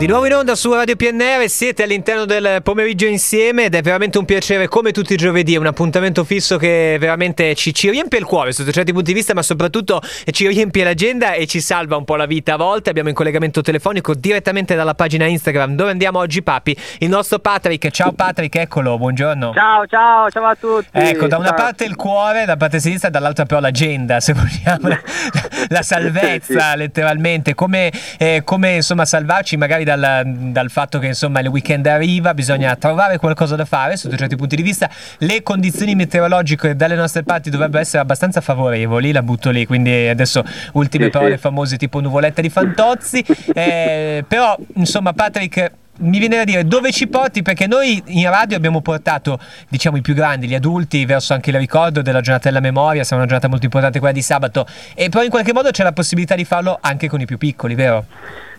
Di nuovo in onda su Radio PNR, siete all'interno del pomeriggio insieme ed è veramente un piacere come tutti i giovedì, è un appuntamento fisso che veramente ci, ci, riempie il cuore sotto certi punti di vista ma soprattutto ci riempie l'agenda e ci salva un po' la vita a volte. Abbiamo in collegamento telefonico direttamente dalla pagina Instagram dove andiamo oggi papi, il nostro Patrick. Ciao Patrick, eccolo, buongiorno. Ciao, ciao, ciao a tutti. Ecco, da una ciao. parte il cuore, da parte sinistra e dall'altra però l'agenda, se vogliamo, la, la salvezza sì. letteralmente, come, eh, come insomma salvarci magari dal, dal, fatto che insomma il weekend arriva, bisogna trovare qualcosa da fare sotto certi punti di vista. Le condizioni meteorologiche dalle nostre parti dovrebbero essere abbastanza favorevoli, la butto lì, quindi adesso ultime sì, parole sì. famose tipo nuvoletta di Fantozzi. Eh, però insomma Patrick mi viene da dire dove ci porti perché noi in radio abbiamo portato diciamo i più grandi, gli adulti verso anche il ricordo della giornata della memoria, sarà una giornata molto importante quella di sabato e però in qualche modo c'è la possibilità di farlo anche con i più piccoli, vero?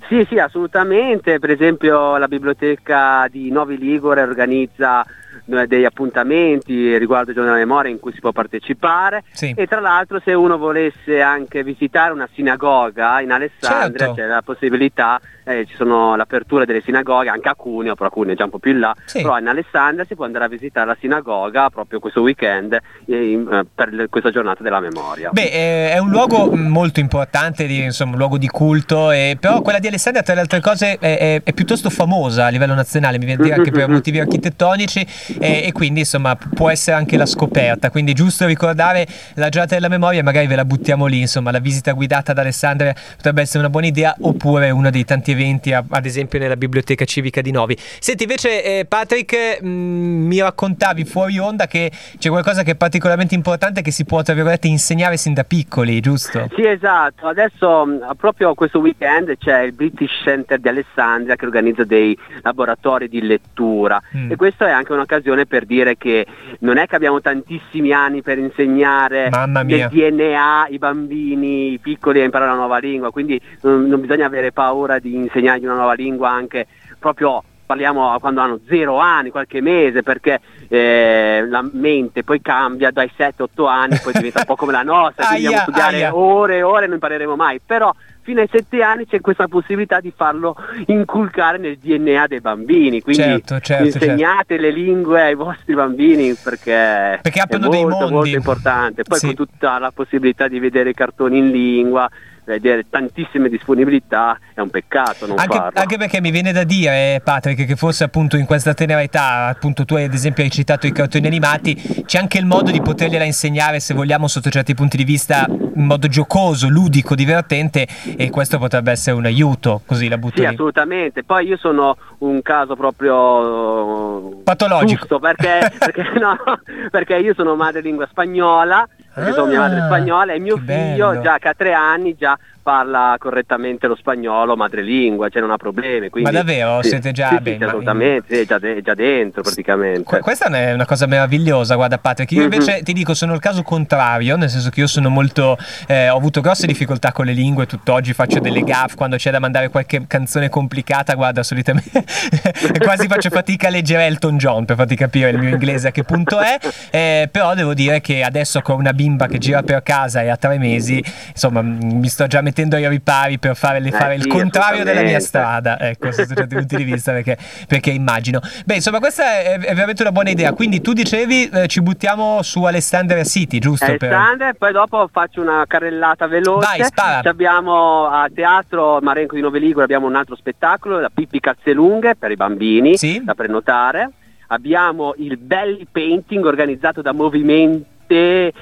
Sì, sì, assolutamente. Per esempio la biblioteca di Novi Ligure organizza degli appuntamenti riguardo il giorno della memoria in cui si può partecipare Sì. e tra l'altro se uno volesse anche visitare una sinagoga in Alessandria Certo. c'è la possibilità, eh, ci sono l'apertura delle sinagoghe anche a Cuneo, però Cuneo è già un po' più in là, Sì. però in Alessandria si può andare a visitare la sinagoga proprio questo weekend eh, per questa giornata della memoria. Beh, eh, è un luogo molto importante, di- insomma, un luogo di culto, e- però quella di Alessandria, tra le altre cose, è, è- è piuttosto famosa a livello nazionale, mi viene a dire anche per motivi architettonici, e, e quindi insomma può essere anche la scoperta. Quindi giusto ricordare la giornata della memoria, magari ve la buttiamo lì, insomma, la visita guidata ad Alessandria potrebbe essere una buona idea, oppure uno dei tanti eventi, a- ad esempio nella biblioteca civica di Novi. Senti, invece, eh, Patrick, mh, mi raccontavi fuori onda che c'è qualcosa che è particolarmente importante che si può, tra virgolette, insegnare sin da piccoli, giusto? Sì, esatto. Adesso mh, proprio questo weekend c'è il British Center di Alessandria che organizza dei laboratori di lettura Mm. e questa è anche un'occasione per dire che non è che abbiamo tantissimi anni per insegnare mia. DNA i bambini i piccoli a imparare una nuova lingua, quindi non, non bisogna avere paura di insegnargli una nuova lingua anche proprio parliamo quando hanno zero anni, qualche mese, perché eh, la mente poi cambia dai 7-8 anni, poi diventa un po' come la nostra, quindi dobbiamo studiare aia. ore e ore e non impareremo mai, però fino ai 7 anni c'è questa possibilità di farlo inculcare nel DNA dei bambini, quindi Certo, certo, insegnate le lingue ai vostri bambini perché, Perché è molto, molto importante, poi Sì. con tutta la possibilità di vedere i cartoni in lingua, vedere tantissime disponibilità, è un peccato non Anche, farlo. anche perché mi viene da dire, Patrick, che forse appunto in questa tenera età, appunto tu ad esempio hai citato i cartoni animati, c'è anche il modo di potergliela insegnare, se vogliamo, sotto certi punti di vista, in modo giocoso, ludico, divertente, e questo potrebbe essere un aiuto, così la butto Sì, lì. assolutamente. Poi io sono un caso proprio Patologico. perché, perché, no, perché io sono madrelingua spagnola, perché sono mia madre Ah, spagnola e mio figlio bello. già che ha tre anni già parla correttamente lo spagnolo madrelingua, cioè non ha problemi. Quindi, Ma davvero? sì, Siete già- sì, beh, sì, assolutamente, sì, è già, de- è già dentro praticamente. Que- Questa è una cosa meravigliosa, guarda Patrick. Io Mhm. invece ti dico, sono il caso contrario, nel senso che io sono molto. eh, ho avuto grosse difficoltà con le lingue, tutt'oggi faccio delle gaffe quando c'è da mandare qualche canzone complicata. Guarda, solitamente quasi faccio fatica a leggere Elton John per farti capire il mio inglese a che punto è. Eh, però devo dire che adesso con una bimba che gira per casa e ha tre mesi, insomma, mi sto già mettendo ai ripari per fare, Eh fare il sì, contrario della mia strada. Ecco, sotto certi punti di vista, perché, perché immagino. Beh, insomma, questa è, è veramente una buona idea. Quindi tu dicevi eh, ci buttiamo su Alessandria City, giusto? Per... Alessandria e poi dopo faccio una carrellata veloce. Vai, spara. Ci Abbiamo a Teatro Marenco di Nove Ligure abbiamo un altro spettacolo, la Pippi Cazzelunghe per i bambini Sì. da prenotare. Abbiamo il Belly Painting organizzato da Movimenti eh,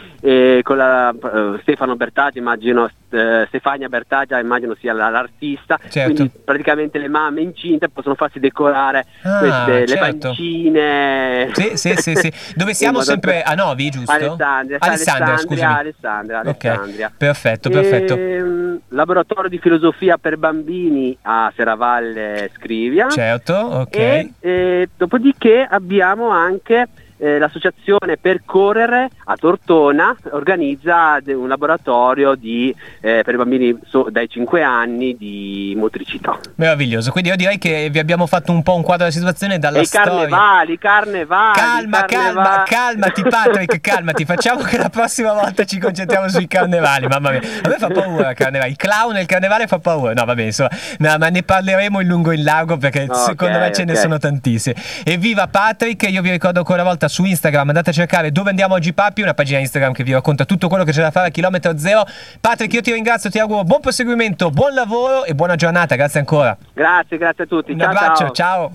con la, eh, Stefano Bertaggia, immagino eh, Stefania Bertaggia, immagino sia la- l'artista. Certo. Quindi praticamente le mamme incinte possono farsi decorare Ah, queste, certo. le pancine. Sì, sì, sì, sì. Dove siamo sempre a Novi, giusto? Alessandria, Alessandria. Alessandria, Ok, Alessandria. perfetto, perfetto. Ehm, laboratorio di filosofia per bambini a Serravalle Scrivia. Certo, ok. E eh, dopodiché abbiamo anche eh, l'associazione Percorrere a Tortona organizza un laboratorio di, eh, per i bambini so, dai 5 anni di motricità. Meraviglioso, quindi io direi che vi abbiamo fatto un po' un quadro della situazione dalla e i storia. carnevali, carnevali. Calma, carnevali. calma, calmati Patrick, calmati, facciamo che la prossima volta ci concentriamo sui carnevali, mamma mia. A me fa paura il carnevale, il clown e il carnevale fa paura. No, vabbè, insomma, no, ma ne parleremo in lungo e in largo perché Ok, secondo me ce ne ok. sono tantissime. Evviva Patrick, io vi ricordo ancora una volta su Instagram, andate a cercare dove andiamo oggi Papi, una pagina Instagram che vi racconta tutto quello che c'è da fare a chilometro zero. Patrick, io ti ringrazio, ti auguro buon proseguimento, buon lavoro e buona giornata, grazie ancora. Grazie, grazie a tutti. Un ciao, abbraccio, ciao. ciao.